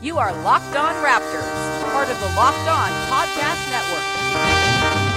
You are Locked On Raptors, part of the Locked On Podcast Network.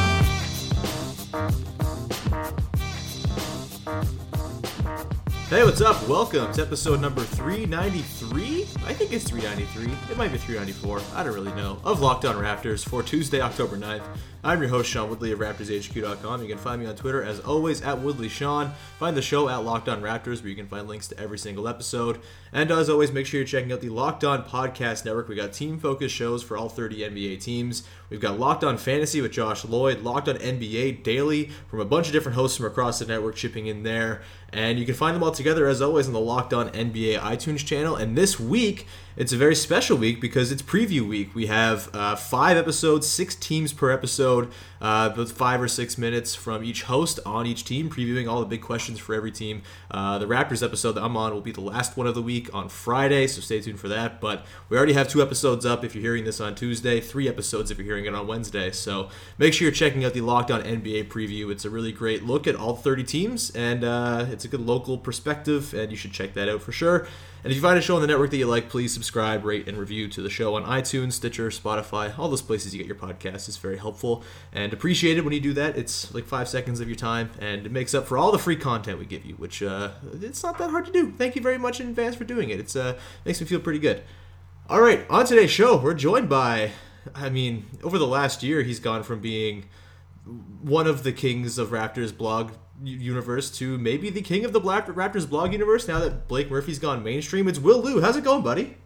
Hey, what's up? Welcome to episode number 393. I think it's 393. It might be 394. I don't really know. Of Locked On Raptors for Tuesday, October 9th. I'm your host, Sean Woodley of RaptorsHQ.com. You can find me on Twitter, as always, at WoodleySean. Find the show at Locked On Raptors, where you can find links to every single episode. And as always, make sure you're checking out the Locked On Podcast Network. We got team-focused shows for all 30 NBA teams. We've got Locked On Fantasy with Josh Lloyd, Locked On NBA Daily from a bunch of different hosts from across the network chipping in there. And you can find them all together, as always, on the Locked On NBA iTunes channel. And this week, it's a very special week because it's preview week. We have uh, five episodes, six teams per episode, episode uh, with five or six minutes from each host on each team, previewing all the big questions for every team. Uh, the Raptors episode that I'm on will be the last one of the week on Friday, so stay tuned for that. But we already have two episodes up if you're hearing this on Tuesday, three episodes if you're hearing it on Wednesday. So make sure you're checking out the Locked On NBA preview. It's a really great look at all 30 teams, and uh, it's a good local perspective, and you should check that out for sure. And if you find a show on the network that you like, please subscribe, rate, and review to the show on iTunes, Stitcher, Spotify, all those places you get your podcast. It's very helpful and appreciated when you do that. It's like five seconds of your time, and it makes up for all the free content we give you, which uh, it's not that hard to do. Thank you very much in advance for doing it. It's uh, makes me feel pretty good. All right, on today's show, we're joined by, I mean, over the last year, he's gone from being one of the kings of Raptors blog universe to maybe the king of the Black Raptors blog universe now that Blake Murphy's gone mainstream. It's Will Lou. How's it going, buddy?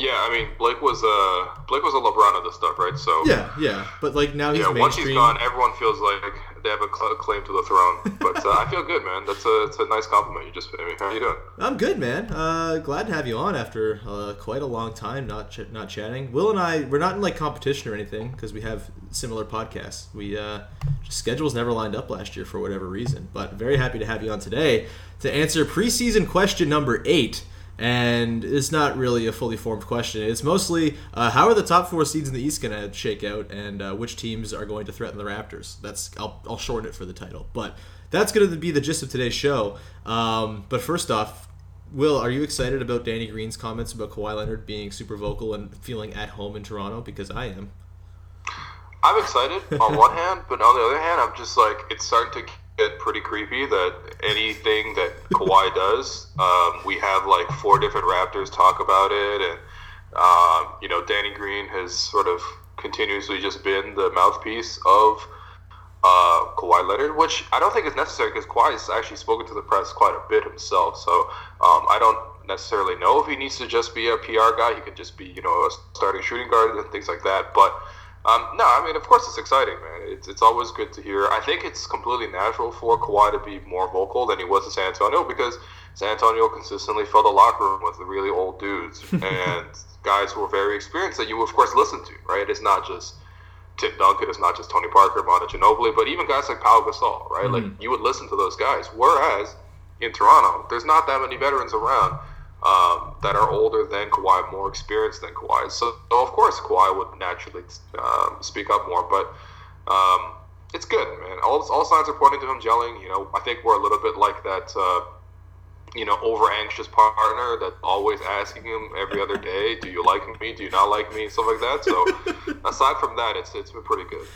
Yeah, I mean Blake was uh Blake was a LeBron of this stuff, right? So yeah, yeah, but like now he's yeah. mainstream. Once he's gone, everyone feels like they have a cl- claim to the throne. But uh, I feel good, man. That's a it's a nice compliment you just paid me. How you doing? I'm good, man. Uh, glad to have you on after uh, quite a long time not ch- not chatting. Will and I we're not in like competition or anything because we have similar podcasts. We uh, just schedules never lined up last year for whatever reason. But very happy to have you on today to answer preseason question number eight and it's not really a fully formed question. It's mostly uh, how are the top four seeds in the East going to shake out, and uh, which teams are going to threaten the Raptors. That's I'll, I'll shorten it for the title, but that's going to be the gist of today's show. Um, but first off, Will, are you excited about Danny Green's comments about Kawhi Leonard being super vocal and feeling at home in Toronto? Because I am. I'm excited on one hand, but on the other hand, I'm just like it's starting to get pretty creepy that anything that Kawhi does, um, we have like four different Raptors talk about it, and um, you know, Danny Green has sort of continuously just been the mouthpiece of uh, Kawhi Leonard, which I don't think is necessary because Kawhi has actually spoken to the press quite a bit himself. So um, I don't necessarily know if he needs to just be a PR guy. He could just be, you know, a starting shooting guard and things like that. But um, no, I mean, of course, it's exciting, man. It's, it's always good to hear. I think it's completely natural for Kawhi to be more vocal than he was in San Antonio because San Antonio consistently filled the locker room with really old dudes and guys who are very experienced that you, of course, listen to, right? It's not just Tim Duncan, it's not just Tony Parker, Manu Ginobili, but even guys like Pau Gasol, right? Mm-hmm. Like, you would listen to those guys. Whereas in Toronto, there's not that many veterans around um, that are older than Kawhi, more experienced than Kawhi. So, so of course, Kawhi would naturally um, speak up more. But um, it's good, man. All, all signs are pointing to him gelling. You know, I think we're a little bit like that. Uh, you know, over anxious partner that's always asking him every other day, "Do you like me? Do you not like me?" Stuff like that. So, aside from that, it's it's been pretty good.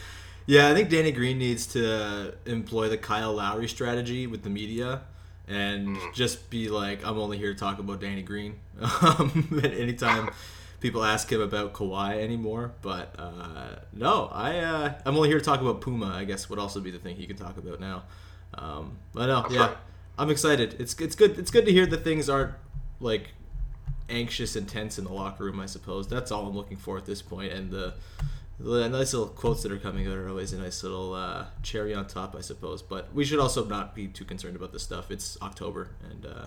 Yeah, I think Danny Green needs to employ the Kyle Lowry strategy with the media and just be like, I'm only here to talk about Danny Green. Um, anytime people ask him about Kawhi anymore, but uh, no, I uh, I'm only here to talk about Puma. I guess would also be the thing he can talk about now. Um, but no, yeah, right. I'm excited. It's it's good. It's good to hear that things aren't like anxious and tense in the locker room. I suppose that's all I'm looking for at this point, and the the nice little quotes that are coming out are always a nice little uh, cherry on top, I suppose. But we should also not be too concerned about this stuff. It's October, and uh,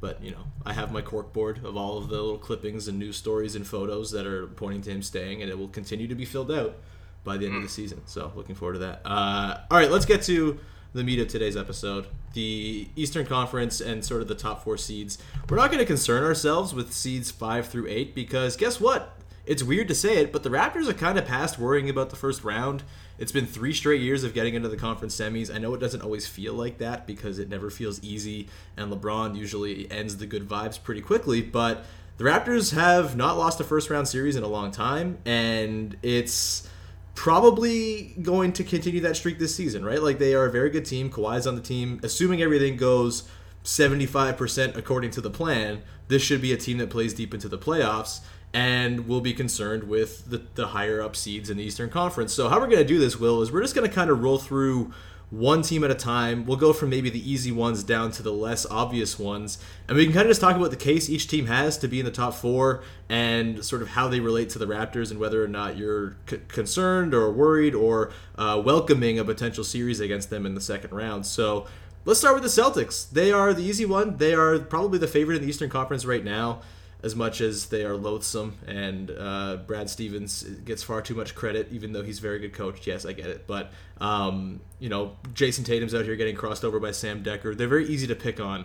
But you know, I have my cork board of all of the little clippings and news stories and photos that are pointing to him staying, and it will continue to be filled out by the end of the season. So looking forward to that. Uh, all right, let's get to the meat of today's episode the Eastern Conference and sort of the top four seeds. We're not going to concern ourselves with seeds five through eight because guess what? It's weird to say it, but the Raptors are kind of past worrying about the first round. It's been three straight years of getting into the conference semis. I know it doesn't always feel like that because it never feels easy, and LeBron usually ends the good vibes pretty quickly, but the Raptors have not lost a first round series in a long time, and it's probably going to continue that streak this season, right? Like they are a very good team. Kawhi's on the team. Assuming everything goes 75% according to the plan, this should be a team that plays deep into the playoffs and we'll be concerned with the, the higher up seeds in the Eastern Conference. So how we're going to do this, Will, is we're just going to kind of roll through one team at a time. We'll go from maybe the easy ones down to the less obvious ones. And we can kind of just talk about the case each team has to be in the top four and sort of how they relate to the Raptors and whether or not you're c- concerned or worried or uh, welcoming a potential series against them in the second round. So let's start with the Celtics. They are the easy one. They are probably the favorite in the Eastern Conference right now as much as they are loathsome and uh, Brad Stevens gets far too much credit, even though he's a very good coach. Yes, I get it. But, um, you know, Jayson Tatum's out here getting crossed over by Sam Dekker. They're very easy to pick on.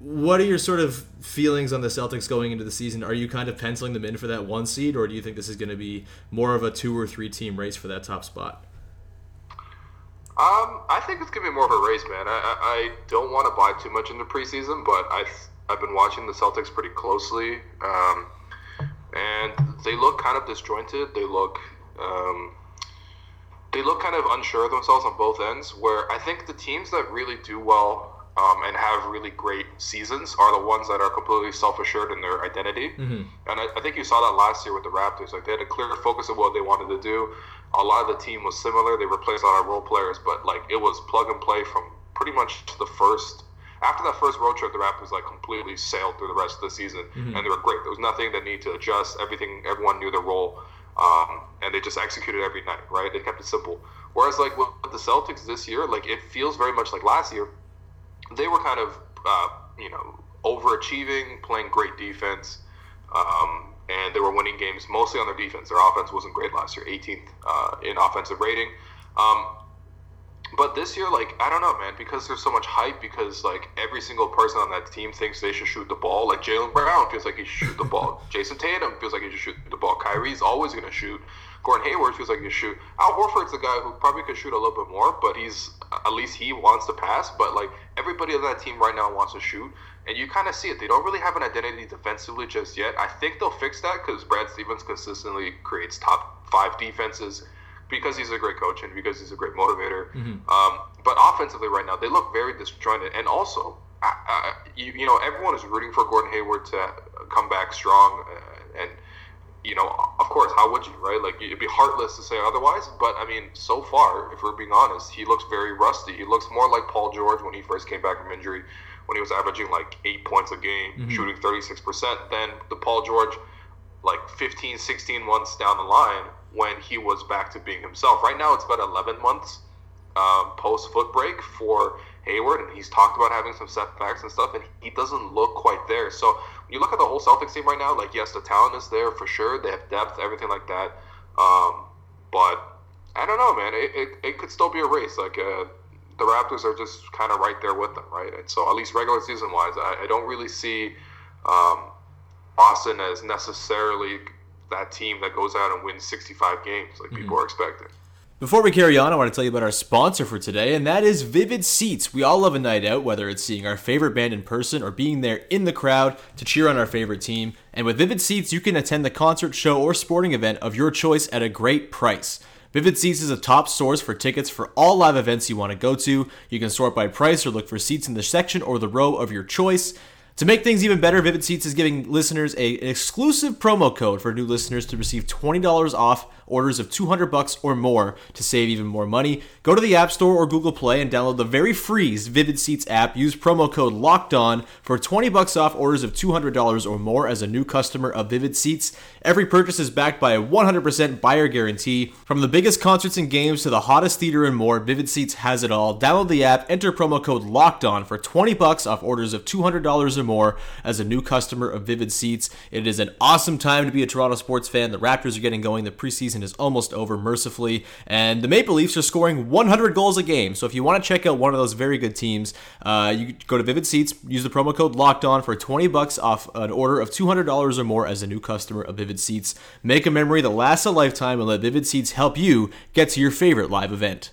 What are your sort of feelings on the Celtics going into the season? Are you kind of penciling them in for that one seed, or do you think this is going to be more of a two or three team race for that top spot? Um, I think it's gonna be more of a race, man. I, I, I don't want to buy too much in the preseason, but I I've been watching the Celtics pretty closely, um, and they look kind of disjointed. They look um, they look kind of unsure of themselves on both ends. Where I think the teams that really do well um, and have really great seasons are the ones that are completely self-assured in their identity. Mm-hmm. And I, I, think you saw that last year with the Raptors. Like they had a clear focus of what they wanted to do. A lot of the team was similar. They replaced a lot of role players, but like it was plug and play from pretty much the first after that first road trip, the Raptors like completely sailed through the rest of the season, mm-hmm. and they were great. There was nothing that needed to adjust. Everything, everyone knew their role, um, and they just executed every night. Right? They kept it simple. Whereas like with the Celtics this year, like it feels very much like last year. They were kind of uh, you know overachieving, playing great defense. Um, and they were winning games mostly on their defense. Their offense wasn't great last year, 18th uh, in offensive rating. Um, but this year, like I don't know, man, because there's so much hype. Because like every single person on that team thinks they should shoot the ball. Like Jaylen Brown feels like he should shoot the ball. Jayson Tatum feels like he should shoot the ball. Kyrie's always gonna shoot. Gordon Hayward feels like he should shoot. Al Horford's the guy who probably could shoot a little bit more, but he's at least he wants to pass. But like everybody on that team right now wants to shoot, and you kind of see it. They don't really have an identity defensively just yet. I think they'll fix that because Brad Stevens consistently creates top five defenses because he's a great coach and because he's a great motivator. Mm-hmm. Um, but offensively, right now, they look very disjointed. And also, uh, you, you, know, everyone is rooting for Gordon Hayward to come back strong. Uh, and, you know, of course, how would you, right? Like, it'd be heartless to say otherwise. But, I mean, so far, if we're being honest, he looks very rusty. He looks more like Paul George when he first came back from injury, when he was averaging like eight points a game, mm-hmm. shooting 36%, than the Paul George like 15, 16 months down the line when he was back to being himself. Right now, it's about 11 months um, post foot break for Hayward, and he's talked about having some setbacks and stuff, and he doesn't look quite there. So when you look at the whole Celtics team right now, like yes, the talent is there for sure. They have depth, everything like that. Um, but I don't know, man. It, it, it could still be a race. Like uh, the Raptors are just kind of right there with them, right? And so at least regular season wise, I, I don't really see um, as necessarily that team that goes out and wins 65 games like mm-hmm. people are expecting. Before we carry on, I want to tell you about our sponsor for today, and that is Vivid Seats. We all love a night out, whether it's seeing our favorite band in person or being there in the crowd to cheer on our favorite team. And with Vivid Seats, you can attend the concert, show, or sporting event of your choice at a great price. Vivid Seats is a top source for tickets for all live events you want to go to. You can sort by price or look for seats in the section or the row of your choice. To make things even better, Vivid Seats is giving listeners a, an exclusive promo code for new listeners to receive $20 off orders of 200 bucks or more to save even more money. Go to the App Store or Google Play and download the very free Vivid Seats app. Use promo code Locked On for 20 bucks off orders of $200 or more as a new customer of Vivid Seats. Every purchase is backed by a 100% buyer guarantee. From the biggest concerts and games to the hottest theater and more, Vivid Seats has it all. Download the app, enter promo code Locked On for 20 bucks off orders of $200 or more as a new customer of Vivid Seats. It is an awesome time to be a Toronto sports fan. The Raptors are getting going. The preseason is almost over, mercifully, and the Maple Leafs are scoring 100 goals a game. So if you want to check out one of those very good teams, uh, you go to Vivid Seats, use the promo code Locked On for 20 bucks off an order of $200 or more as a new customer of Vivid Seats. Make a memory that lasts a lifetime and let Vivid Seats help you get to your favorite live event.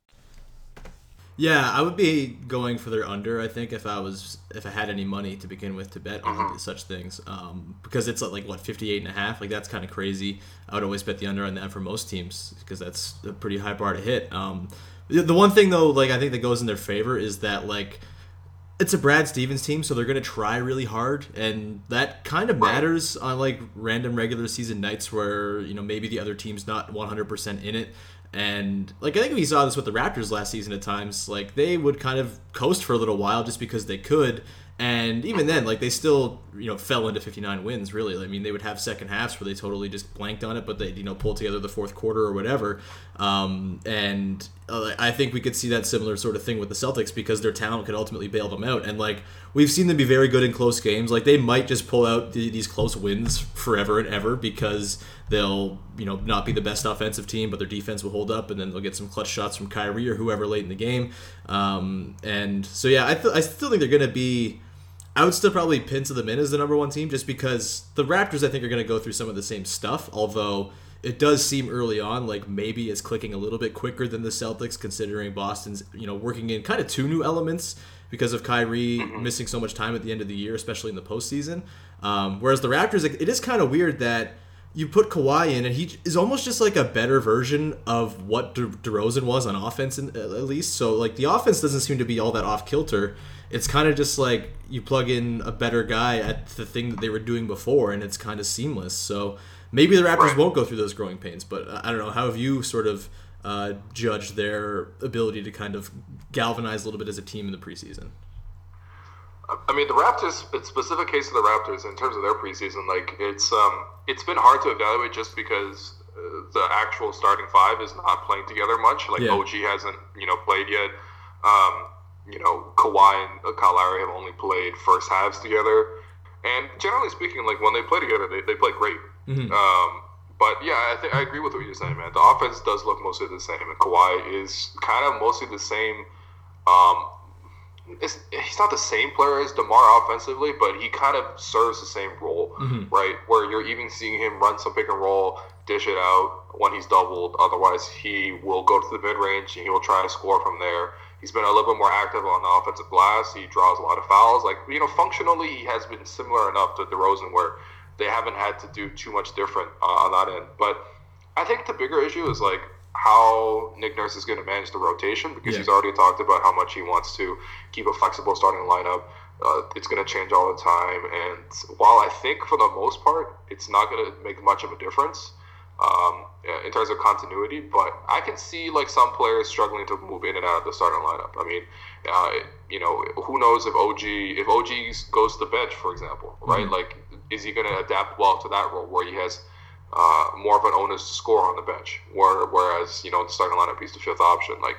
Yeah, I would be going for their under. I think if I was if I had any money to begin with to bet on Uh-huh. such things, um, because it's like what 58 and a half. Like that's kind of crazy. I would always bet the under on that for most teams because that's a pretty high bar to hit. Um, the, the one thing though, like I think that goes in their favor is that like it's a Brad Stevens team, so they're gonna try really hard, and that kind of matters on like random regular season nights where you know maybe the other team's not 100% in it. And like I think we saw this with the Raptors last season at times, like they would kind of coast for a little while just because they could, and even then, like they still you know fell into 59 wins. Really, I mean they would have second halves where they totally just blanked on it, but they you know pulled together the fourth quarter or whatever. Um, and uh, I think we could see that similar sort of thing with the Celtics because their talent could ultimately bail them out. And like we've seen them be very good in close games. Like they might just pull out the, these close wins forever and ever because they'll you know not be the best offensive team, but their defense will hold up, and then they'll get some clutch shots from Kyrie or whoever late in the game. Um, and so yeah, I th- I still think they're going to be. I would still probably pencil them in as the number one team just because the Raptors I think are going to go through some of the same stuff. Although it does seem early on like maybe it's clicking a little bit quicker than the Celtics, considering Boston's you know working in kind of two new elements because of Kyrie missing so much time at the end of the year, especially in the postseason. Um, whereas the Raptors, it is kind of weird that you put Kawhi in, and he is almost just like a better version of what De- DeRozan was on offense, in, at least. So like the offense doesn't seem to be all that off kilter. It's kind of just like you plug in a better guy at the thing that they were doing before, and it's kind of seamless. So maybe the Raptors won't go through those growing pains, but uh, I don't know. How have you sort of uh, judged their ability to kind of galvanize a little bit as a team in the preseason? I mean, the Raptors. In specific case of the Raptors, in terms of their preseason, like it's um, it's been hard to evaluate just because uh, the actual starting five is not playing together much. Like Yeah. OG hasn't, you know, played yet. Um, you know, Kawhi and uh, Kyle Lowry have only played first halves together, and generally speaking, like when they play together, they, they play great. Um, but yeah, I think I agree with what you're saying, man. The offense does look mostly the same, and Kawhi is kind of mostly the same. Um, he's not the same player as DeMar offensively, but he kind of serves the same role, right? Where you're even seeing him run some pick and roll, dish it out when he's doubled. Otherwise, he will go to the mid range and he will try to score from there. He's been a little bit more active on the offensive glass. He draws a lot of fouls. Like you know, functionally, he has been similar enough to DeRozan where they haven't had to do too much different uh, on that end. But I think the bigger issue is like how Nick Nurse is going to manage the rotation because Yeah. he's already talked about how much he wants to keep a flexible starting lineup. Uh, it's going to change all the time, and while I think for the most part it's not going to make much of a difference um, in terms of continuity, but I can see like some players struggling to move in and out of the starting lineup. I mean, uh, you know, who knows if OG if OG goes to the bench, for example, right? Like, is he going to adapt well to that role where he has uh, more of an onus to score on the bench, where, whereas you know the starting lineup he's the fifth option. Like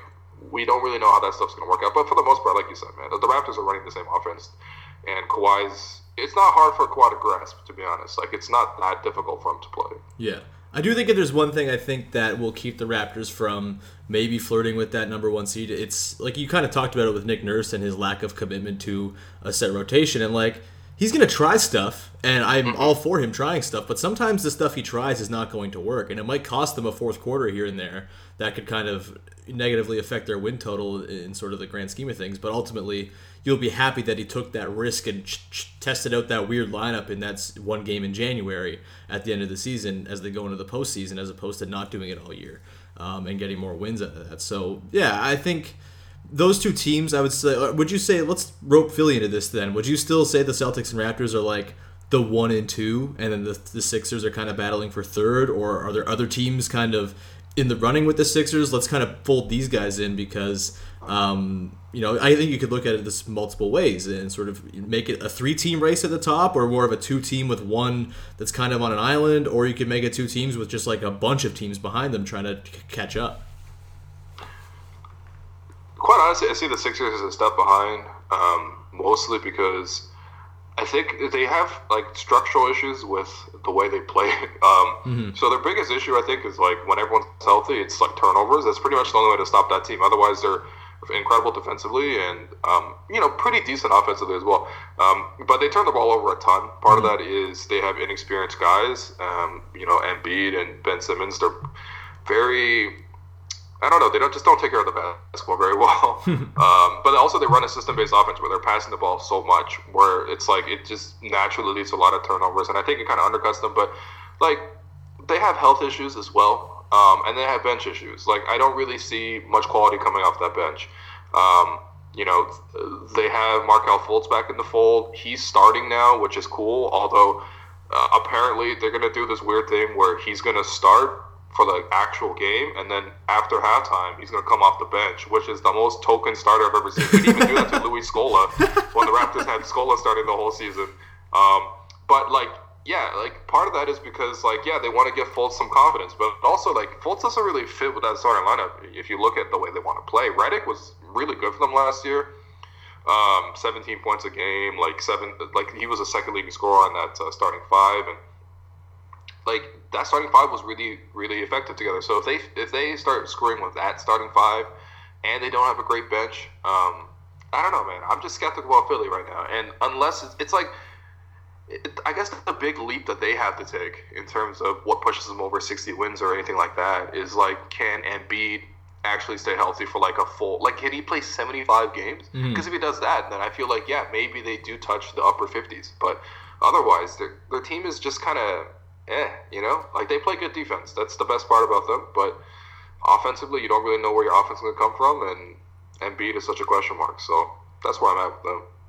we don't really know how that stuff's going to work out, but for the most part, like you said, man, the, the Raptors are running the same offense, and Kawhi's. It's not hard for Kawhi to grasp, to be honest. Like it's not that difficult for him to play. Yeah. I do think if there's one thing I think that will keep the Raptors from maybe flirting with that number one seed, it's like you kind of talked about it with Nick Nurse and his lack of commitment to a set rotation. And like he's going to try stuff, and I'm all for him trying stuff. But sometimes the stuff he tries is not going to work, and it might cost them a fourth quarter here and there that could kind of negatively affect their win total in sort of the grand scheme of things. But ultimately, you'll be happy that he took that risk and ch- ch- tested out that weird lineup in that one game in January at the end of the season as they go into the postseason, as opposed to not doing it all year um, and getting more wins out of that. So yeah, I think those two teams, I would say, uh, would you say, let's rope Philly into this then. Would you still say the Celtics and Raptors are like the one and two, and then the, the Sixers are kind of battling for third, or are there other teams kind of in the running with the Sixers? Let's kind of fold these guys in because, um, you know, I think you could look at it this multiple ways and sort of make it a three team race at the top, or more of a two team with one that's kind of on an island, or you could make it two teams with just like a bunch of teams behind them trying to c- catch up. quite honestly, I see the Sixers as a step behind, um, mostly because I think they have like structural issues with the way they play. Um, So their biggest issue, I think, is like when everyone's healthy, it's like turnovers. That's pretty much the only way to stop that team. Otherwise, they're incredible defensively and um, you know pretty decent offensively as well. Um, but they turn the ball over a ton. Part of that is they have inexperienced guys. Um, you know, Embiid and Ben Simmons. They're very I don't know. They don't just don't take care of the basketball very well. um, but also they run a system-based offense where they're passing the ball so much, where it's like it just naturally leads to a lot of turnovers, and I think it kind of undercuts them. But like they have health issues as well, um, and they have bench issues. Like I don't really see much quality coming off that bench. Um, you know, they have Markelle Fultz back in the fold. He's starting now, which is cool. Although uh, apparently they're gonna do this weird thing where he's gonna start for the actual game, and then after halftime, he's going to come off the bench, which is the most token starter I've ever seen. Didn't even do that to Luis Scola when the Raptors had Scola starting the whole season. Um, but like, yeah, like part of that is because like, yeah, they want to give Fultz some confidence, but also like Fultz doesn't really fit with that starting lineup. If you look at the way they want to play, Redick was really good for them last year. Um, 17 points a game, like seven, like he was a second leading scorer on that uh, starting five, and like that starting five was really really effective together. So if they if they start screwing with that starting five, and they don't have a great bench, um, I don't know, man. I'm just skeptical about Philly right now. And unless it's, it's like, it, I guess the big leap that they have to take in terms of what pushes them over 60 wins or anything like that is like, can Embiid actually stay healthy for like a full like can he play 75 games? Because if he does that then i feel like yeah maybe they do touch the upper 50s but otherwise their, their team is just kind of eh you know? Like they play good defense. That's the best part about them. But offensively you don't really know where your offense is going to come from and Embiid is such a question mark. So that's where i'm at with them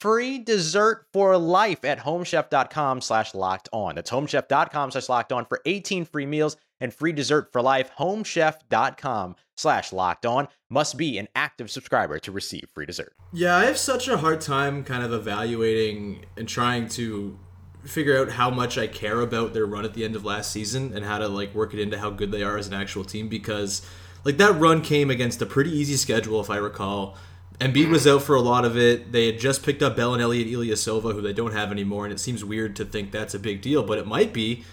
free dessert for life at homechef.com slash locked on. That's homechef.com slash locked on for 18 free meals and free dessert for life. Homechef.com slash locked on must be an active subscriber to receive free dessert. Yeah, I have such a hard time kind of evaluating and trying to figure out how much I care about their run at the end of last season and how to like work it into how good they are as an actual team because like that run came against a pretty easy schedule if I recall. Embiid was out for a lot of it. They had just picked up Bell and Elliott Ilyasova, who they don't have anymore, and it seems weird to think that's a big deal, but it might be.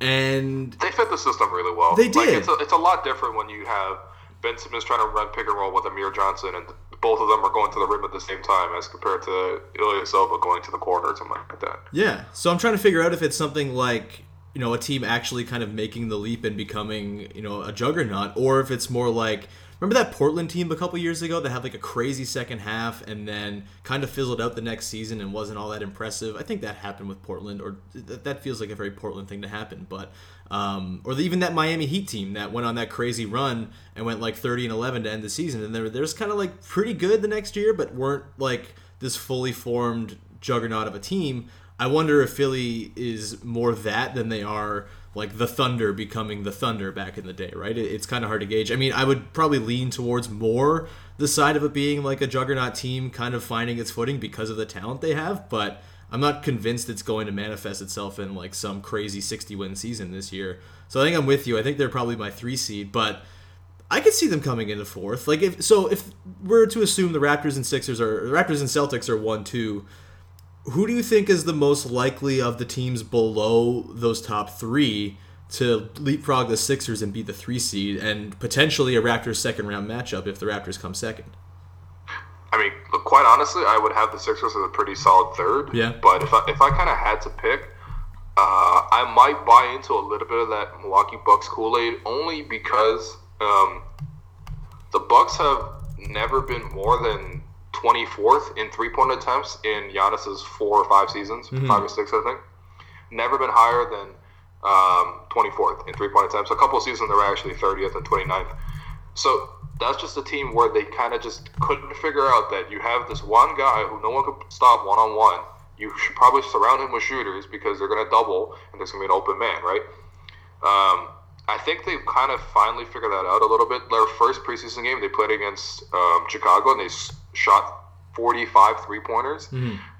And they fit the system really well. They Like, did. it's, a, it's a lot different when you have Ben Simmons trying to run pick and roll with Amir Johnson, and both of them are going to the rim at the same time, as compared to Ilyasova going to the corner or something like that. Yeah. So I'm trying to figure out if it's something like, you know, a team actually kind of making the leap and becoming, you know, a juggernaut, or if it's more like remember that Portland team a couple years ago that had like a crazy second half and then kind of fizzled out the next season and wasn't all that impressive. I think that happened with Portland, or th- that feels like a very Portland thing to happen. But um, or the, even that Miami Heat team that went on that crazy run and went like 30 and 11 to end the season, and they were, they was kind of like pretty good the next year, but weren't like this fully formed juggernaut of a team. I wonder if Philly is more that than they are like the Thunder becoming the Thunder back in the day, right? It, it's kind of hard to gauge. I mean, I would probably lean towards more the side of it being like a juggernaut team kind of finding its footing because of the talent they have, but I'm not convinced it's going to manifest itself in like some crazy 60 win season this year. So I think I'm with you. I think they're probably my three seed, but I could see them coming into fourth. Like if so, if we're to assume the Raptors and Sixers are the Raptors and Celtics are one two, who do you think is the most likely of the teams below those top three to leapfrog the Sixers and be the three seed and potentially a Raptors second round matchup if the Raptors come second? I mean, look, quite honestly, I would have the Sixers as a pretty solid third. Yeah. But if I, if I kind of had to pick, uh, I might buy into a little bit of that Milwaukee Bucks Kool Aid only because um, the Bucks have never been more than 24th in three point attempts in Giannis's four or five seasons, five or six, I think. Never been higher than um, 24th in three point attempts. A couple of seasons they were actually 30th and 29th. So that's just a team where they kind of just couldn't figure out that you have this one guy who no one could stop one on one. You should probably surround him with shooters because they're going to double and there's going to be an open man, right? Um, I think they've kind of finally figured that out a little bit. Their first preseason game, they played against um, Chicago and they shot 45 three pointers.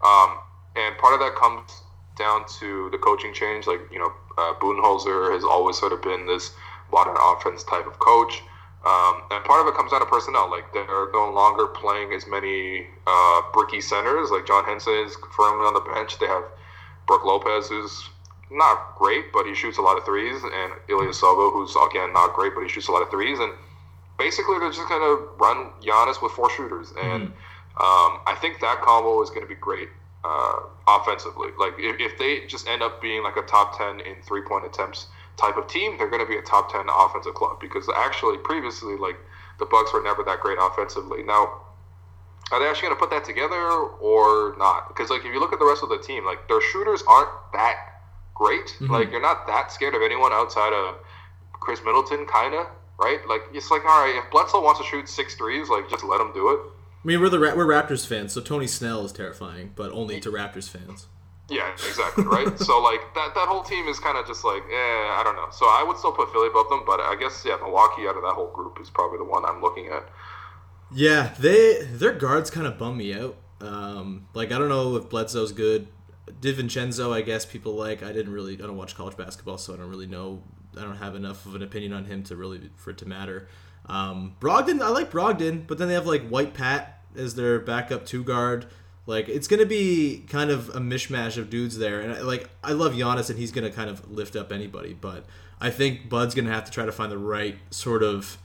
Um, and part of that comes down to the coaching change. Like, you know, uh, Budenholzer has always sort of been this modern offense type of coach. Um, and part of it comes down to personnel. Like, they're no longer playing as many uh, bricky centers. Like, John Henson is firmly on the bench. They have Brook Lopez, who's not great, but he shoots a lot of threes, and Ilyasova, who's again not great, but he shoots a lot of threes, and basically they're just going to run Giannis with four shooters, and um, I think that combo is going to be great uh, offensively. Like if, if they just end up being like a top ten in three point attempts type of team, they're going to be a top ten offensive club because actually previously like the Bucks were never that great offensively. Now are they actually going to put that together or not? Because like if you look at the rest of the team, like their shooters aren't that great. Like you're not that scared of anyone outside of Khris Middleton, kind of right? Like it's like all right, if Bledsoe wants to shoot six threes, like just let him do it. I mean, we're the Ra- we're Raptors fans, so Tony Snell is terrifying, but only to Raptors fans. Yeah, exactly, right? so like that that whole team is kind of just like, eh, I don't know. So I would still put Philly above them, but I guess yeah, Milwaukee out of that whole group is probably the one I'm looking at. Yeah, they their guards kind of bum me out. Um, like I don't know if Bledsoe's good. DiVincenzo, I guess people like. I didn't really. I don't watch college basketball, so I don't really know. I don't have enough of an opinion on him to really for it to matter. Um, Brogdon, I like Brogdon, but then they have like White Pat as their backup two guard. Like it's gonna be kind of a mishmash of dudes there, and I, like I love Giannis, and he's gonna kind of lift up anybody, but I think Bud's gonna have to try to find the right sort of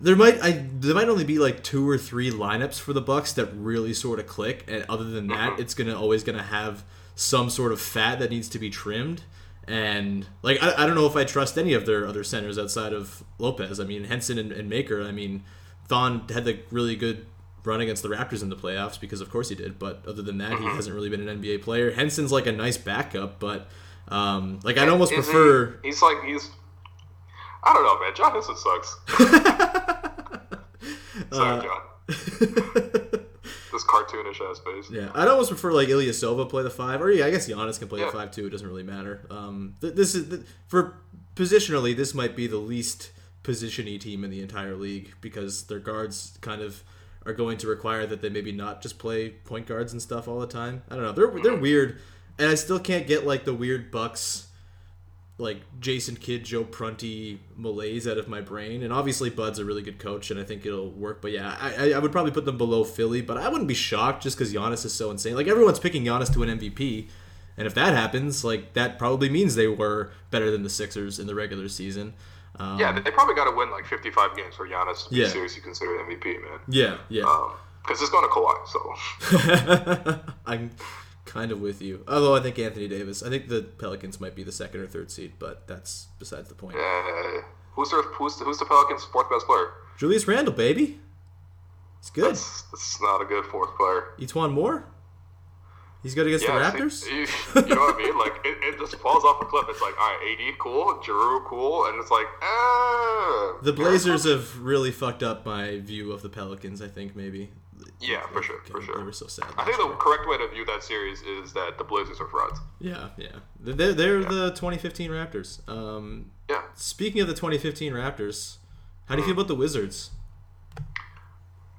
there might I there might only be like two or three lineups for the Bucks that really sort of click, and other than that, it's gonna always gonna have some sort of fat that needs to be trimmed. And like I, I don't know if I trust any of their other centers outside of Lopez. I mean Henson and, and Maker. I mean Thon had the really good run against the Raptors in the playoffs because of course he did. But other than that, he hasn't really been an NBA player. Henson's like a nice backup, but um, like I'd almost Is he- prefer. he's like he's. I don't know, man. John Henson sucks. Sorry, Uh, John. ass. Yeah, I'd almost prefer like Ilyasova play the five, or yeah, I guess Giannis can play Yeah. the five too. It doesn't really matter. Um, th- this is th- for positionally, this might be the least positiony team in the entire league because their guards kind of are going to require that they maybe not just play point guards and stuff all the time. I don't know. They're they're weird, and I still can't get like the weird Bucks. Like Jason Kidd, Joe Prunty malaise out of my brain, and obviously Bud's a really good coach, and I think it'll work. But yeah, I, I- would probably put them below Philly, but I wouldn't be shocked just because Giannis is so insane. Like everyone's picking Giannis to an MVP, and if that happens, like that probably means they were better than the Sixers in the regular season. Um, Yeah, they probably got to win like 55 games for Giannis to be Yeah. seriously considered MVP, man. yeah, yeah. Because it's going to Kawhi, so I'm kind of with you. Although I think Anthony Davis, I think the Pelicans might be the second or third seed, but that's besides the point. uh, who's their who's the, who's the Pelicans' fourth best player? Julius Randle, baby, it's good. That's, that's not a good fourth player. E'Twaun Moore, he's good against Yeah, the Raptors. you know what I mean? Like it, it just falls off a cliff. It's like, all right, AD cool, Jrue cool, and it's like, ah. The Blazers have really fucked up my view of the Pelicans. I think maybe. Yeah, for sure, for They sure. were so sad. I think the year. correct way to view that series is that the Blazers are frauds. Yeah, yeah. They're, they're the 2015 Raptors. Um, Yeah. speaking of the 2015 Raptors, how do you feel about the Wizards?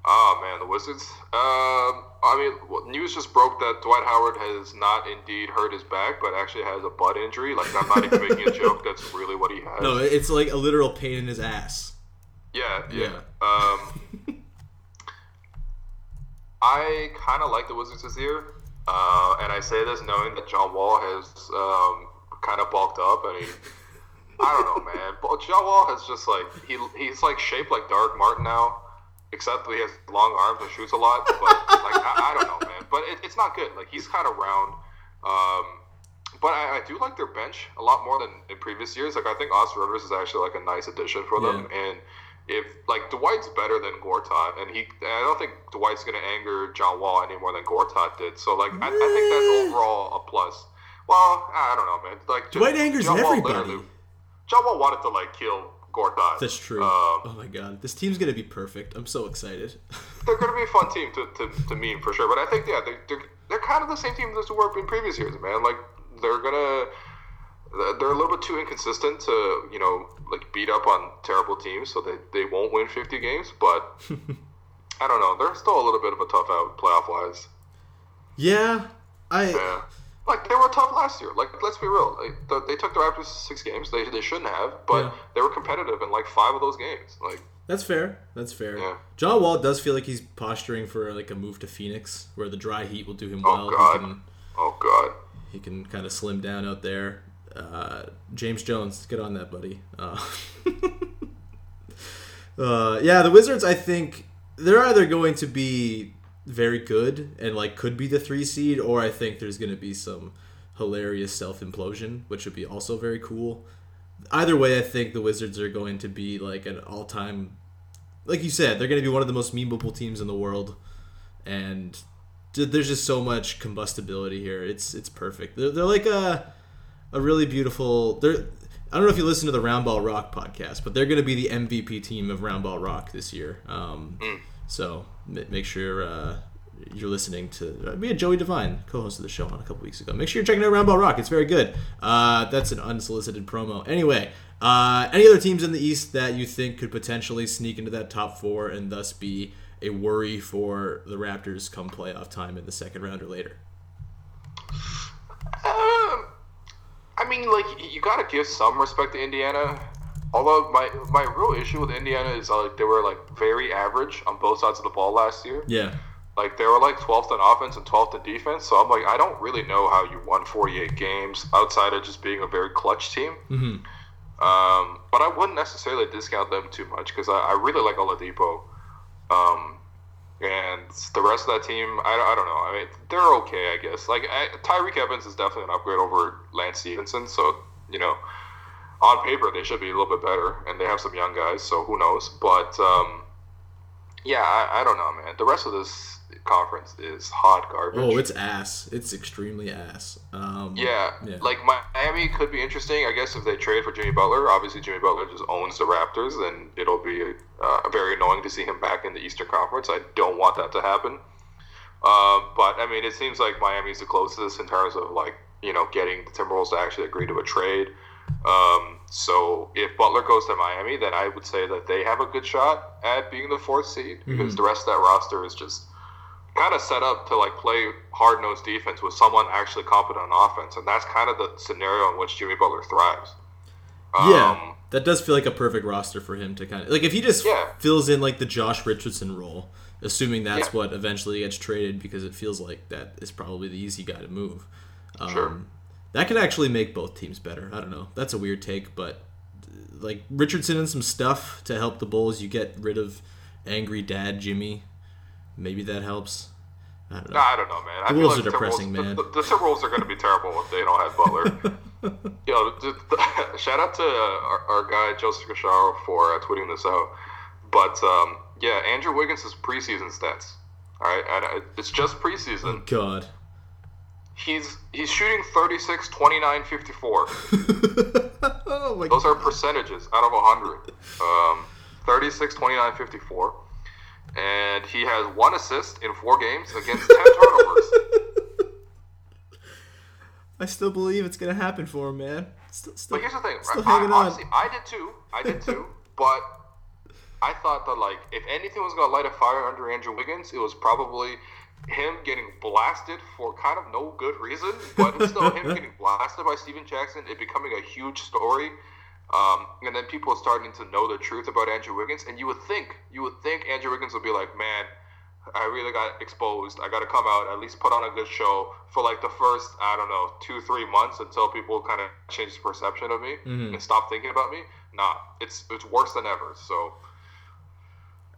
Oh man, the Wizards. Um, I mean, news just broke that Dwight Howard has not indeed hurt his back, but actually has a butt injury. Like I'm not even making a joke. That's really what he has. No, it's like a literal pain in his ass. Yeah, yeah. Yeah. Um, I kind of like the Wizards this year, uh, and I say this knowing that John Wall has um, kind of bulked up. I mean, I don't know, man. But John Wall has just like he he's like shaped like Dark Martin now, except he has long arms and shoots a lot. But like I, I don't know, man. But it, it's not good. Like he's kind of round. Um, but I, I do like their bench a lot more than in previous years. Like I think Austin Rivers is actually like a nice addition for them, and if like Dwight's better than Gortat, and he, I don't think Dwight's gonna anger John Wall any more than Gortat did. So like I, I think that's overall a plus. Well, I don't know, man. Like just- Dwight angers John everybody. John Wall wanted to like kill Gortat. That's true. Um, oh my god, this team's gonna be perfect. I'm so excited. they're going to be a fun team to, to, to meme for sure. But I think yeah, they, they're they're kind of the same team as they were in previous years, man. Like they're gonna they're a little bit too inconsistent to you know like beat up on terrible teams, so they they won't win 50 games. But I don't know, they're still a little bit of a tough out playoff wise. yeah, I. Yeah. Like they were tough last year. Like let's be real, like, the, they took the Raptors six games. They, they shouldn't have, but Yeah. they were competitive in like five of those games. Like That's fair. That's fair. Yeah. John Wall does feel like he's posturing for like a move to Phoenix, where the dry heat will do him Oh, well. God. He can oh god, he can kind of slim down out there. Uh, James Jones, get on that, buddy. Uh, uh, yeah, the Wizards. I think they're either going to be very good and like could be the three seed, or I think there's going to be some hilarious self implosion, which would be also very cool. Either way, I think the Wizards are going to be like an all time, like you said, they're going to be one of the most memeable teams in the world, and there's just so much combustibility here. It's it's perfect. They're, they're like a a really beautiful. They're I don't know if you listen to the Roundball Rock podcast, but they're going to be the MVP team of Roundball Rock this year. Um, So ma- make sure uh, you're listening to. Uh, we had Joey Devine, co-host of the show, on a couple weeks ago. Make sure you're checking out Roundball Rock. It's very good. Uh, that's an unsolicited promo. Anyway, uh, any other teams in the East that you think could potentially sneak into that top four and thus be a worry for the Raptors come playoff time in the second round or later? Um, I mean, like you got to give some respect to Indiana. Although my my real issue with Indiana is uh, like they were like very average on both sides of the ball last year. Yeah. Like they were like 12th in offense and 12th in defense. So I'm like, I don't really know how you won 48 games outside of just being a very clutch team. Mhm. Um, but I wouldn't necessarily discount them too much because I, I really like Oladipo. Um, and the rest of that team, I, I don't know. I mean, they're okay, I guess. Like I, Tyreke Evans is definitely an upgrade over Lance Stephenson. So you know, on paper they should be a little bit better, and they have some young guys. So who knows? But um, yeah, I, I don't know, man. The rest of this conference is hot garbage. Oh, it's ass. It's extremely ass. Um, Yeah, Yeah. like Miami could be interesting. I guess if they trade for Jimmy Butler, obviously Jimmy Butler just owns the Raptors, and it'll be uh, very annoying to see him back in the Eastern Conference. I don't want that to happen. Uh, but I mean, it seems like Miami's the closest in terms of like you know getting the Timberwolves to actually agree to a trade. Um, so if Butler goes to Miami, then I would say that they have a good shot at being the fourth seed because the rest of that roster is just kind of set up to like play hard nosed defense with someone actually competent on offense, and that's kind of the scenario in which Jimmy Butler thrives. Yeah, Um, that does feel like a perfect roster for him to kind of like if he just Yeah. fills in like the Josh Richardson role, assuming that's Yeah. what eventually gets traded because it feels like that is probably the easy guy to move. Um, Sure. That could actually make both teams better. I don't know. That's a weird take, but like Richardson and some stuff to help the Bulls, you get rid of angry dad Jimmy. Maybe that helps. I don't know. I don't know, man. The feel Wolves like are depressing, Timberwolves- man. The, the, the Timberwolves are going to be terrible if they don't have Butler. you know, th- th- shout out to uh, our, our guy Joseph Casciaro for uh, tweeting this out. But um, yeah, Andrew Wiggins' preseason stats. All right, and uh, it's just preseason. Oh, God. He's he's shooting 36, 29, 54. oh my Those are percentages out of 100. Um, 36, 29, 54. And he has one assist in four games against ten turnovers. I still believe it's gonna happen for him, man. Still, still, But here's the thing, still right? I, hanging on. honestly, I did too. I did too. but I thought that like if anything was gonna light a fire under Andrew Wiggins, it was probably him getting blasted for kind of no good reason, but still him getting blasted by Stephen Jackson, it becoming a huge story. Um, and then people are starting to know the truth about Andrew Wiggins, and you would think, you would think Andrew Wiggins would be like, man, I really got exposed. I got to come out, at least put on a good show for like the first, I don't know, two, three months until people kind of change the perception of me and stop thinking about me. Nah, it's it's worse than ever. So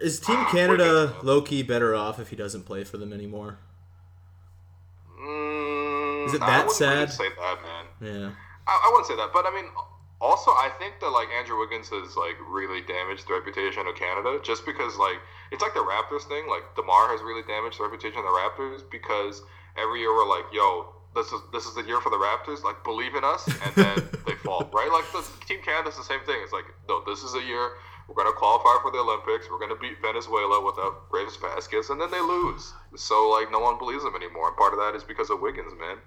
Is Team Canada low key better off if he doesn't play for them anymore? mm, Is it that wouldn't really sad? say that, man. Yeah. I, I wouldn't say that, but I mean, also I think that like Andrew Wiggins has like really damaged the reputation of Canada, just because like it's like the Raptors thing. Like DeMar has really damaged the reputation of the Raptors because every year we're like, yo. This is this is the year for the Raptors. Like, believe in us, and then they fall. Right? Like the Team Canada's the same thing. It's like, no, this is a year we're going to qualify for the Olympics. We're going to beat Venezuela without Greivis Vasquez, and then they lose. So like, no one believes them anymore. And part of that is because of Wiggins, man.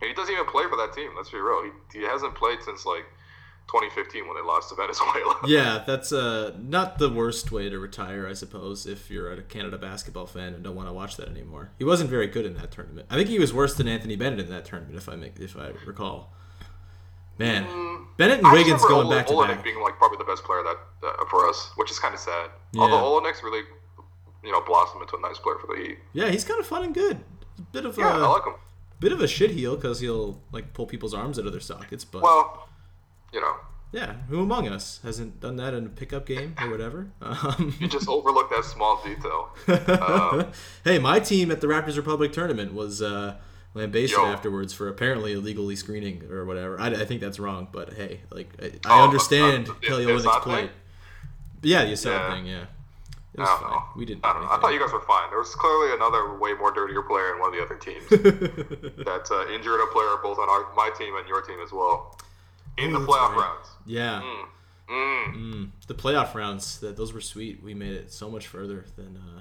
And he doesn't even play for that team. Let's be real. He, he hasn't played since like 2015 when they lost to Venezuela. Yeah, that's uh, not the worst way to retire, I suppose, if you're a Canada basketball fan and don't want to watch that anymore. He wasn't very good in that tournament. I think he was worse than Anthony Bennett in that tournament, if I make, if I recall. Man, Bennett and I Wiggins going Ole- back to Olynyk back. being like probably the best player that uh, for us, which is kind of sad. Yeah. Although Olynyk's really, you know, blossomed into a nice player for the Heat. Yeah, he's kind of fun and good. Bit of Yeah, a I like him. bit of a shit heel because he'll like pull people's arms out of their sockets. But Well, you know, yeah, who among us hasn't done that in a pickup game or whatever? Um, you just overlook that small detail. Um, hey, my team at the Raptors Republic tournament was uh, lambasted Yo. afterwards for apparently illegally screening or whatever. I, I think that's wrong, but hey, like I, Oh, I understand uh, Kelly Olynyk's play. thing? Yeah, the Assad Yeah. thing. Yeah, it I was don't fine. know. We didn't. I. I thought you guys were fine. There was clearly another way more dirtier player in one of the other teams that uh, injured a player both on our, my team and your team as well in Oh, the playoff right. rounds. Yeah, Mm. Mm. the playoff rounds. That those were sweet. We made it so much further than uh,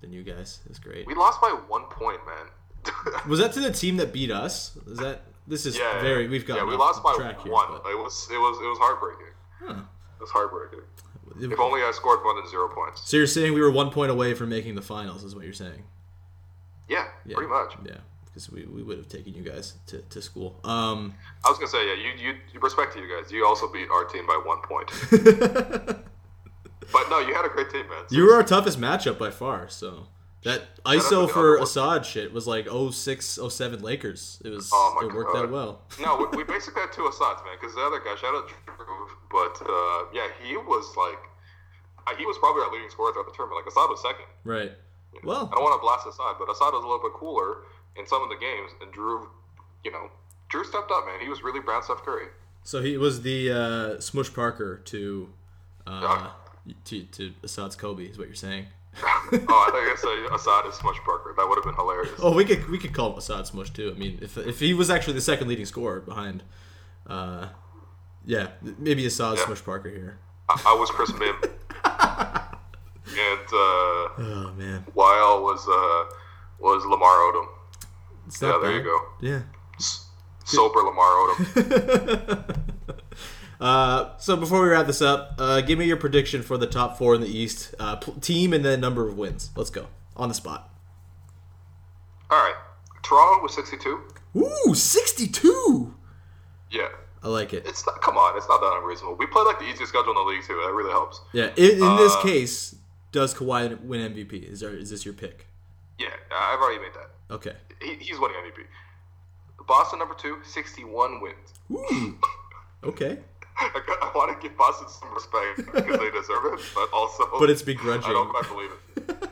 than you guys. It was great. We lost by one point, man. Was that to the team that beat us? Is that this is yeah, very? We've got yeah. We lost by track here, one. but- It was it was it was heartbreaking. Huh. It was heartbreaking. It- If only I scored more than zero points. So you're saying we were one point away from making the finals, is what you're saying? Yeah, Yeah. pretty much. Yeah, because we, we would have taken you guys to, to school. Um, I was gonna say, yeah, you, you you respect to you guys. You also beat our team by one point. but no, you had a great team, man. you were our toughest matchup by far. So that ISO for Assad shit was like 06, 07 Lakers. It was Oh it worked God. out well. no, we, we basically had two Assads, man. Because the other guy, shout out Drew, but uh, yeah, he was like, uh, he was probably our leading scorer throughout the tournament. Like Assad was second. Right. I Well, I don't want to blast Assad, but Assad was a little bit cooler in some of the games, and Drew, you know, Drew stepped up, man. He was really Brown Steph Curry. so he was the uh, Smush Parker to uh, to to Assad's Kobe, is what you're saying. oh, I thought you say Assad is Smush Parker. That would have been hilarious. Oh, we could we could call him Assad Smush too. I mean, if if he was actually the second leading scorer behind, uh, yeah, maybe Assad Yeah. Smush Parker here. I, I was Chris Mihm. and uh, Oh man, Weil was uh, was Lamar Odom. It's Yeah, there bad. you go. Yeah. S- Sober Lamar Odom. Uh, so before we wrap this up, uh, give me your prediction for the top four in the East uh, p- team and then number of wins. Let's go on the spot. All right. Toronto with 62. Ooh, sixty-two. Yeah. I like it. It's not, come on, it's not that unreasonable. We play like the easiest schedule in the league too. That really helps. Yeah. In, in this Uh, case, does Kawhi win MVP? Is there, is this your pick? Yeah, I've already made that. Okay. He, he's winning MVP. Boston number two, 61 wins. Ooh. Okay. I, got- I want to give Boston some respect because they deserve it, but also But it's begrudging. I don't quite believe it.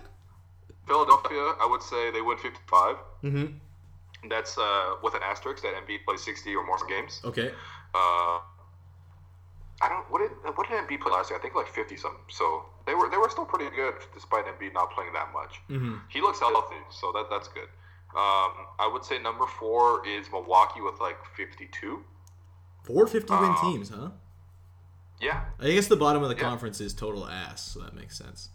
Philadelphia, I would say they win 55. Mm-hmm. That's uh, with an asterisk that Embiid plays 60 or more games. Okay. Uh, I don't. What did what did Embiid play last year? I think like 50 something. So they were they were still pretty good despite Embiid not playing that much. Mm-hmm. He looks healthy, so that that's good. Um, I would say number four is Milwaukee with like fifty two. Four fifty win Uh, teams, huh? Yeah, I guess the bottom of the Yeah. conference is total ass, so that makes sense.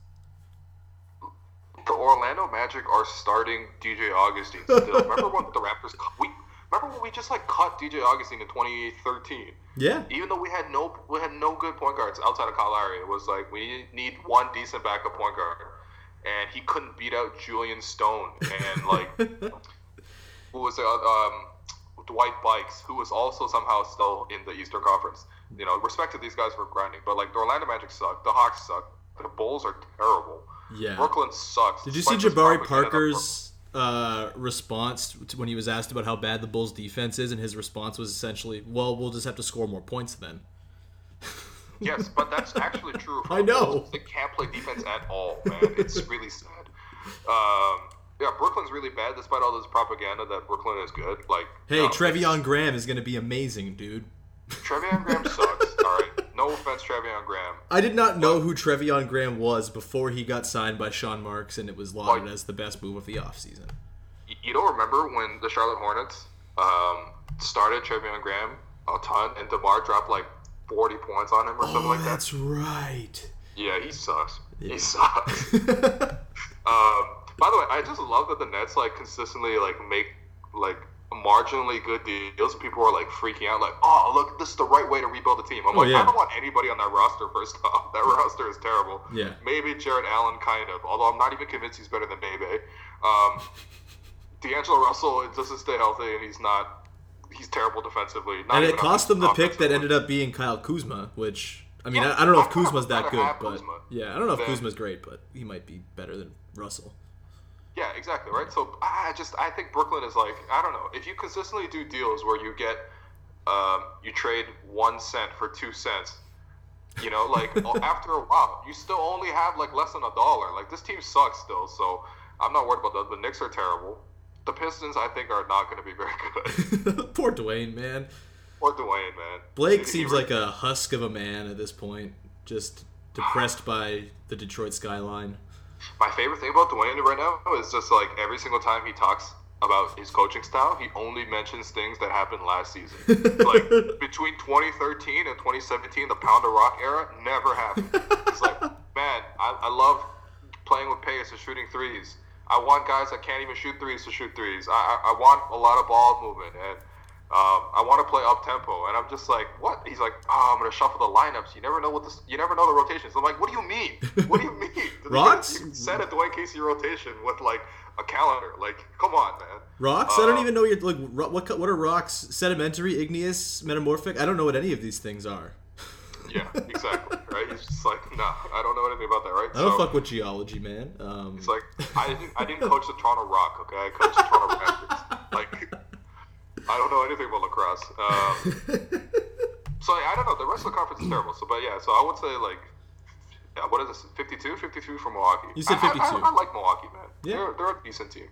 the Orlando Magic are starting DJ Augustin still. remember when the Raptors we remember when we just like cut DJ Augustin in 2013? Yeah. Even though we had no we had no good point guards outside of Kyle Lowry, it was like we need one decent backup point guard, and he couldn't beat out Julyan Stone and like who was it? Um, Dwight Buycks, who was also somehow still in the Eastern Conference. You know, respect to these guys for grinding, but like the Orlando Magic suck, the Hawks suck, the Bulls are terrible. Yeah. Brooklyn sucks. Did you see despite Jabari Parker's uh, response when he was asked about how bad the Bulls' defense is, and his response was essentially, "Well, we'll just have to score more points then." Yes, but that's actually true. I know. Bulls. They can't play defense at all, man. It's really sad. Um, yeah, Brooklyn's really bad, despite all this propaganda that Brooklyn is good. Like, Hey, no, Treveon Graham is going to be amazing, dude. Treveon Graham sucks. all right, no offense, Treveon Graham. I did not know who Treveon Graham was before he got signed by Sean Marks, and it was lauded Like- as the best move of the offseason. You don't remember when the Charlotte Hornets um, started Treveon Graham a ton, and DeMar dropped like 40 points on him or something Oh, like that. that's right. Yeah, he sucks. Yeah. He sucks. um, by the way, I just love that the Nets like consistently like make like marginally good deals. People are like freaking out, like, "Oh, look, this is the right way to rebuild the team." I'm Oh, like, yeah. I don't want anybody on that roster. First off, that roster is terrible. Yeah. maybe Jarrett Allen, kind of. Although I'm not even convinced he's better than Bebe. Um, D'Angelo Russell doesn't stay healthy, and he's not. He's terrible defensively. Not and it cost them the pick that ended up being Kyle Kuzma, which I mean, Yeah, I, I don't know if Kuzma's that good, but Kuzma yeah, I don't know if than- Kuzma's great, but he might be better than Russell. Yeah, exactly, right? So I just I think Brooklyn is like I don't know if you consistently do deals where you get um, you trade one cent for two cents, you know, like after a while you still only have like less than a dollar. Like this team sucks still, so I'm not worried about that. The Knicks are terrible. The Pistons I think are not going to be very good. Poor Dwane, man. or Dwane, man. Blake He- he seems re- like a husk of a man at this point, just depressed by the Detroit skyline. My favorite thing about Dwane right now is just like every single time he talks about his coaching style, he only mentions things that happened last season. like between 2013 and 2017, the Pound the Rock era never happened. It's like, man, I, I love playing with pace and shooting threes. I want guys that can't even shoot threes to shoot threes. I, I, I want a lot of ball movement and um, I want to play up tempo. And I'm just like, what? He's like, oh, I'm gonna shuffle the lineups. You never know what this. You never know the rotations. I'm like, what do you mean? What do you mean? Rocks? You set a Dwane Casey rotation with like a calendar. Like, come on, man. Rocks? I don't Um, even know your like ro- what what are rocks? Sedimentary, igneous, metamorphic? I don't know what any of these things are. Yeah, exactly. right? He's just like, nah, I don't know anything about that, right? I don't So, fuck with geology, man. Um, It's like I didn't I didn't coach the Toronto Rock, okay? I coached the Toronto Raptors. Like I don't know anything about lacrosse. Um, so I don't know. The rest of the conference is terrible. So, but yeah. So I would say like, yeah, what is this? 52, 52 for Milwaukee. You said I- I- 52. I, I like Milwaukee, man. Yeah. They're, they're a decent team.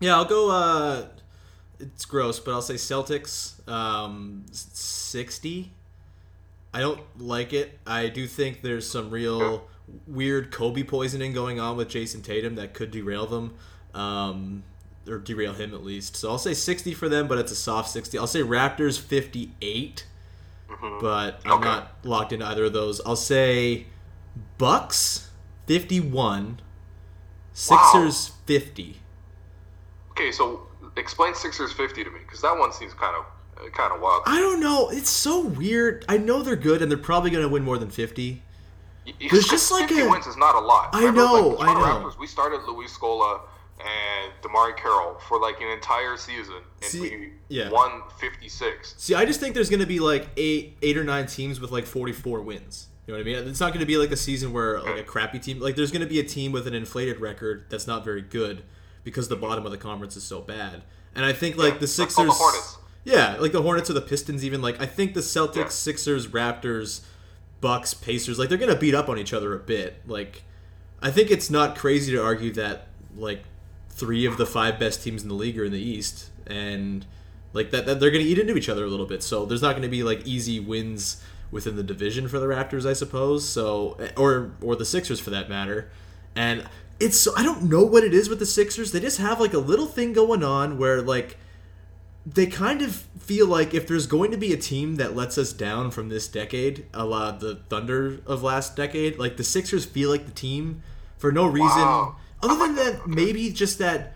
yeah, I'll go. Uh, it's gross, but I'll say Celtics. Um, sixty. I don't like it. I do think there's some real weird Kobe poisoning going on with Jayson Tatum that could derail them, um, or derail him at least. So I'll say 60 for them, but it's a soft 60. I'll say Raptors 58, mm-hmm. but I'm Okay. not locked into either of those. I'll say Bucks 51, Sixers 50. Okay, so explain Sixers 50 to me because that one seems kind of kind of wild. I don't know. It's so weird. I know they're good, and they're probably going to win more than 50. Y- y- There's just like 50 a- wins is not a lot. I Remember, know, like, I know. Raptors, we started Luis Scola and DeMarre Carroll for like an entire season, and See, we yeah. won 56. See, I just think there's going to be like eight, eight or nine teams with like 44 wins. You know what I mean? It's not going to be like a season where like a crappy team. Like there's going to be a team with an inflated record that's not very good because the bottom of the conference is so bad. And I think like the Sixers, the Hornets. yeah, like the Hornets or the Pistons, even like I think the Celtics, Yeah. Sixers, Raptors, Bucks, Pacers, like they're going to beat up on each other a bit. Like I think it's not crazy to argue that like three of the five best teams in the league are in the East, and like that, that they're going to eat into each other a little bit. So there's not going to be like easy wins within the division for the Raptors, I suppose. So eh, or or the Sixers for that matter, and it's so I don't know what it is with the Sixers. They just have like a little thing going on where like they kind of feel like if there's going to be a team that lets us down from this decade, a la the Thunder of last decade, like the Sixers feel like the team for no reason. Wow. Other than that, maybe just that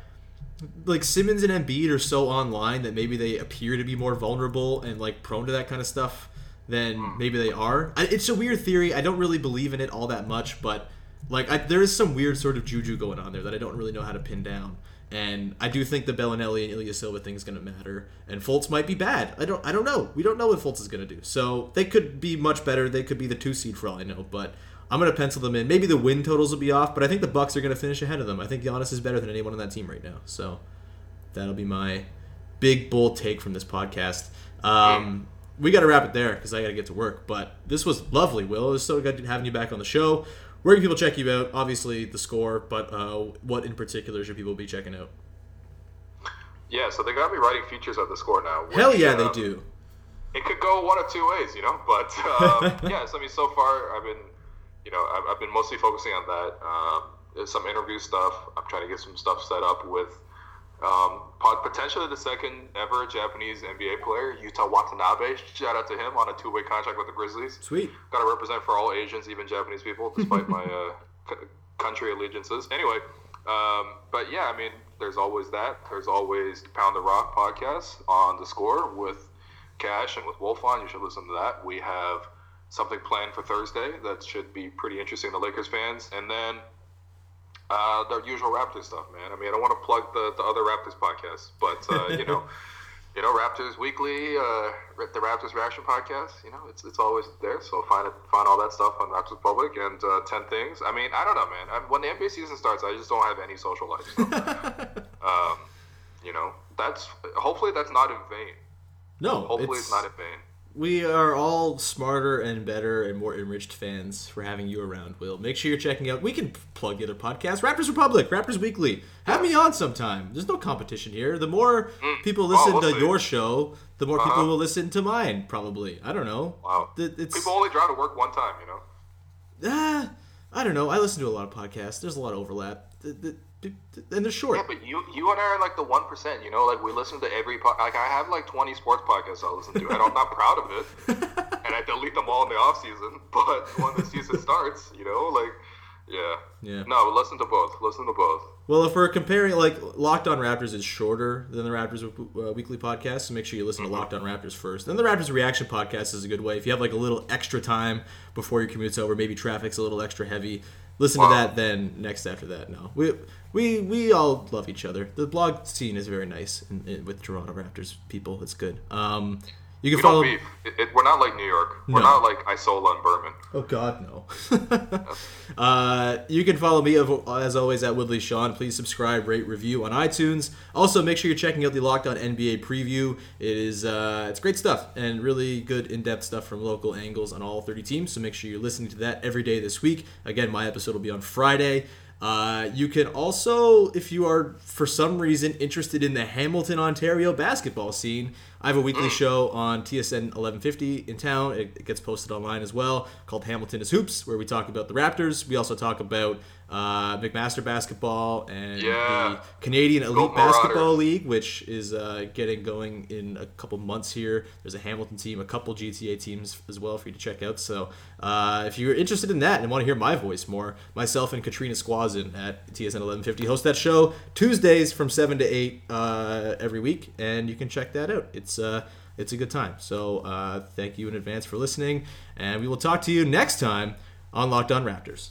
like Simmons and Embiid are so online that maybe they appear to be more vulnerable and like prone to that kind of stuff than hmm. maybe they are. I- It's a weird theory. I don't really believe in it all that much, but like I, there is some weird sort of juju going on there that I don't really know how to pin down. And I do think the Belinelli and Ilyasova thing is going to matter. And Fultz might be bad. I don't. I don't know. We don't know what Fultz is going to do. So they could be much better. They could be the two seed for all I know. But I'm going to pencil them in. Maybe the win totals will be off, but I think the Bucks are going to finish ahead of them. I think Giannis is better than anyone on that team right now. So that'll be my big bold take from this podcast. Um, we got to wrap it there because I got to get to work. But this was lovely, Will. It was so good having you back on the show. Where can people check you out? Obviously, the score, but uh, what in particular should people be checking out? Yeah, so they got me writing features at the score now. Hell which, yeah, they um, do. It could go one of two ways, you know. But um, yes, I mean, so far I've been, you know, I've, I've been mostly focusing on that. Um, some interview stuff. I'm trying to get some stuff set up with um, potentially the second ever Japanese NBA player, Yuta Watanabe. Shout out to him on a two-way contract with the Grizzlies. Sweet. Got to represent for all Asians, even Japanese people, despite my uh, c- country allegiances. Anyway, um, but yeah, I mean, there's always that. There's always Pound the Rock podcast on the score with Cash and with Wolf on. You should listen to that. We have something planned for Thursday that should be pretty interesting to Lakers fans. And then uh, the usual Raptors stuff, man. I mean, I don't want to plug the, the other Raptors podcasts, but uh, you know, you know, Raptors Weekly, uh, the Raptors Reaction podcast. You know, it's it's always there. So find it, find all that stuff on Raptors Public and uh, Ten Things. I mean, I don't know, man. I, when the NBA season starts, I just don't have any social life. So, um, you know, that's hopefully that's not in vain. No, Hopefully it's, not in vain. We are all smarter and better and more enriched fans for having you around, Will. Make sure you're checking out. We can plug the other podcasts Raptors Republic, Raptors Weekly. Have me on sometime. There's no competition here. The more people listen Oh, to your show, the more people Uh-huh. will listen to mine, probably. I don't know. Wow. It's, People only drive to work one time, you know. ah, I don't know. I listen to a lot of podcasts. There's a lot of overlap. And they're short. Yeah, but you you and I are like the one percent. You know, like we listen to every po- like I have like twenty sports podcasts I listen to, and I'm not proud of it, and I delete them all in the off season. But when the season starts, you know, like yeah, Yeah. No, listen to both. Listen to both. Well, if we're comparing, like Locked On Raptors is shorter than the Raptors uh, Weekly podcast, so make sure you listen to Locked On Raptors first. Then the Raptors Reaction podcast is a good way. If you have like a little extra time before your commute's over, maybe traffic's a little extra heavy, listen to that. Then next after that, no, we we we all love each other. The blog scene is very nice in, in, with Toronto Raptors people. It's good. Um, you can we follow. Beef. It, it, we're not like New York. We're not like Isola and Berman. Oh God, no. uh, you can follow me as always at Woodley Sean. Please subscribe, rate, review on iTunes. Also, make sure you're checking out the Locked On NBA preview. It is uh, it's great stuff and really good in-depth stuff from local angles on all 30 teams. So make sure you're listening to that every day this week. Again, my episode will be on Friday. Uh, you can also, if you are for some reason interested in the Hamilton, Ontario basketball scene, I have a weekly show on TSN 1150 in town. It, it gets posted online as well, called Hamilton is Hoops, where we talk about the Raptors. We also talk about uh, McMaster basketball and Yeah. the Canadian Elite Marauders. Basketball League, which is uh, getting going in a couple months here. There's a Hamilton team, a couple GTA teams as well for you to check out. So uh, if you're interested in that and want to hear my voice more, myself and Katrina Squazin at TSN 1150 host that show Tuesdays from 7 to 8 uh, every week, and you can check that out. It's uh, it's a good time. So uh, thank you in advance for listening, and we will talk to you next time on Locked On Raptors.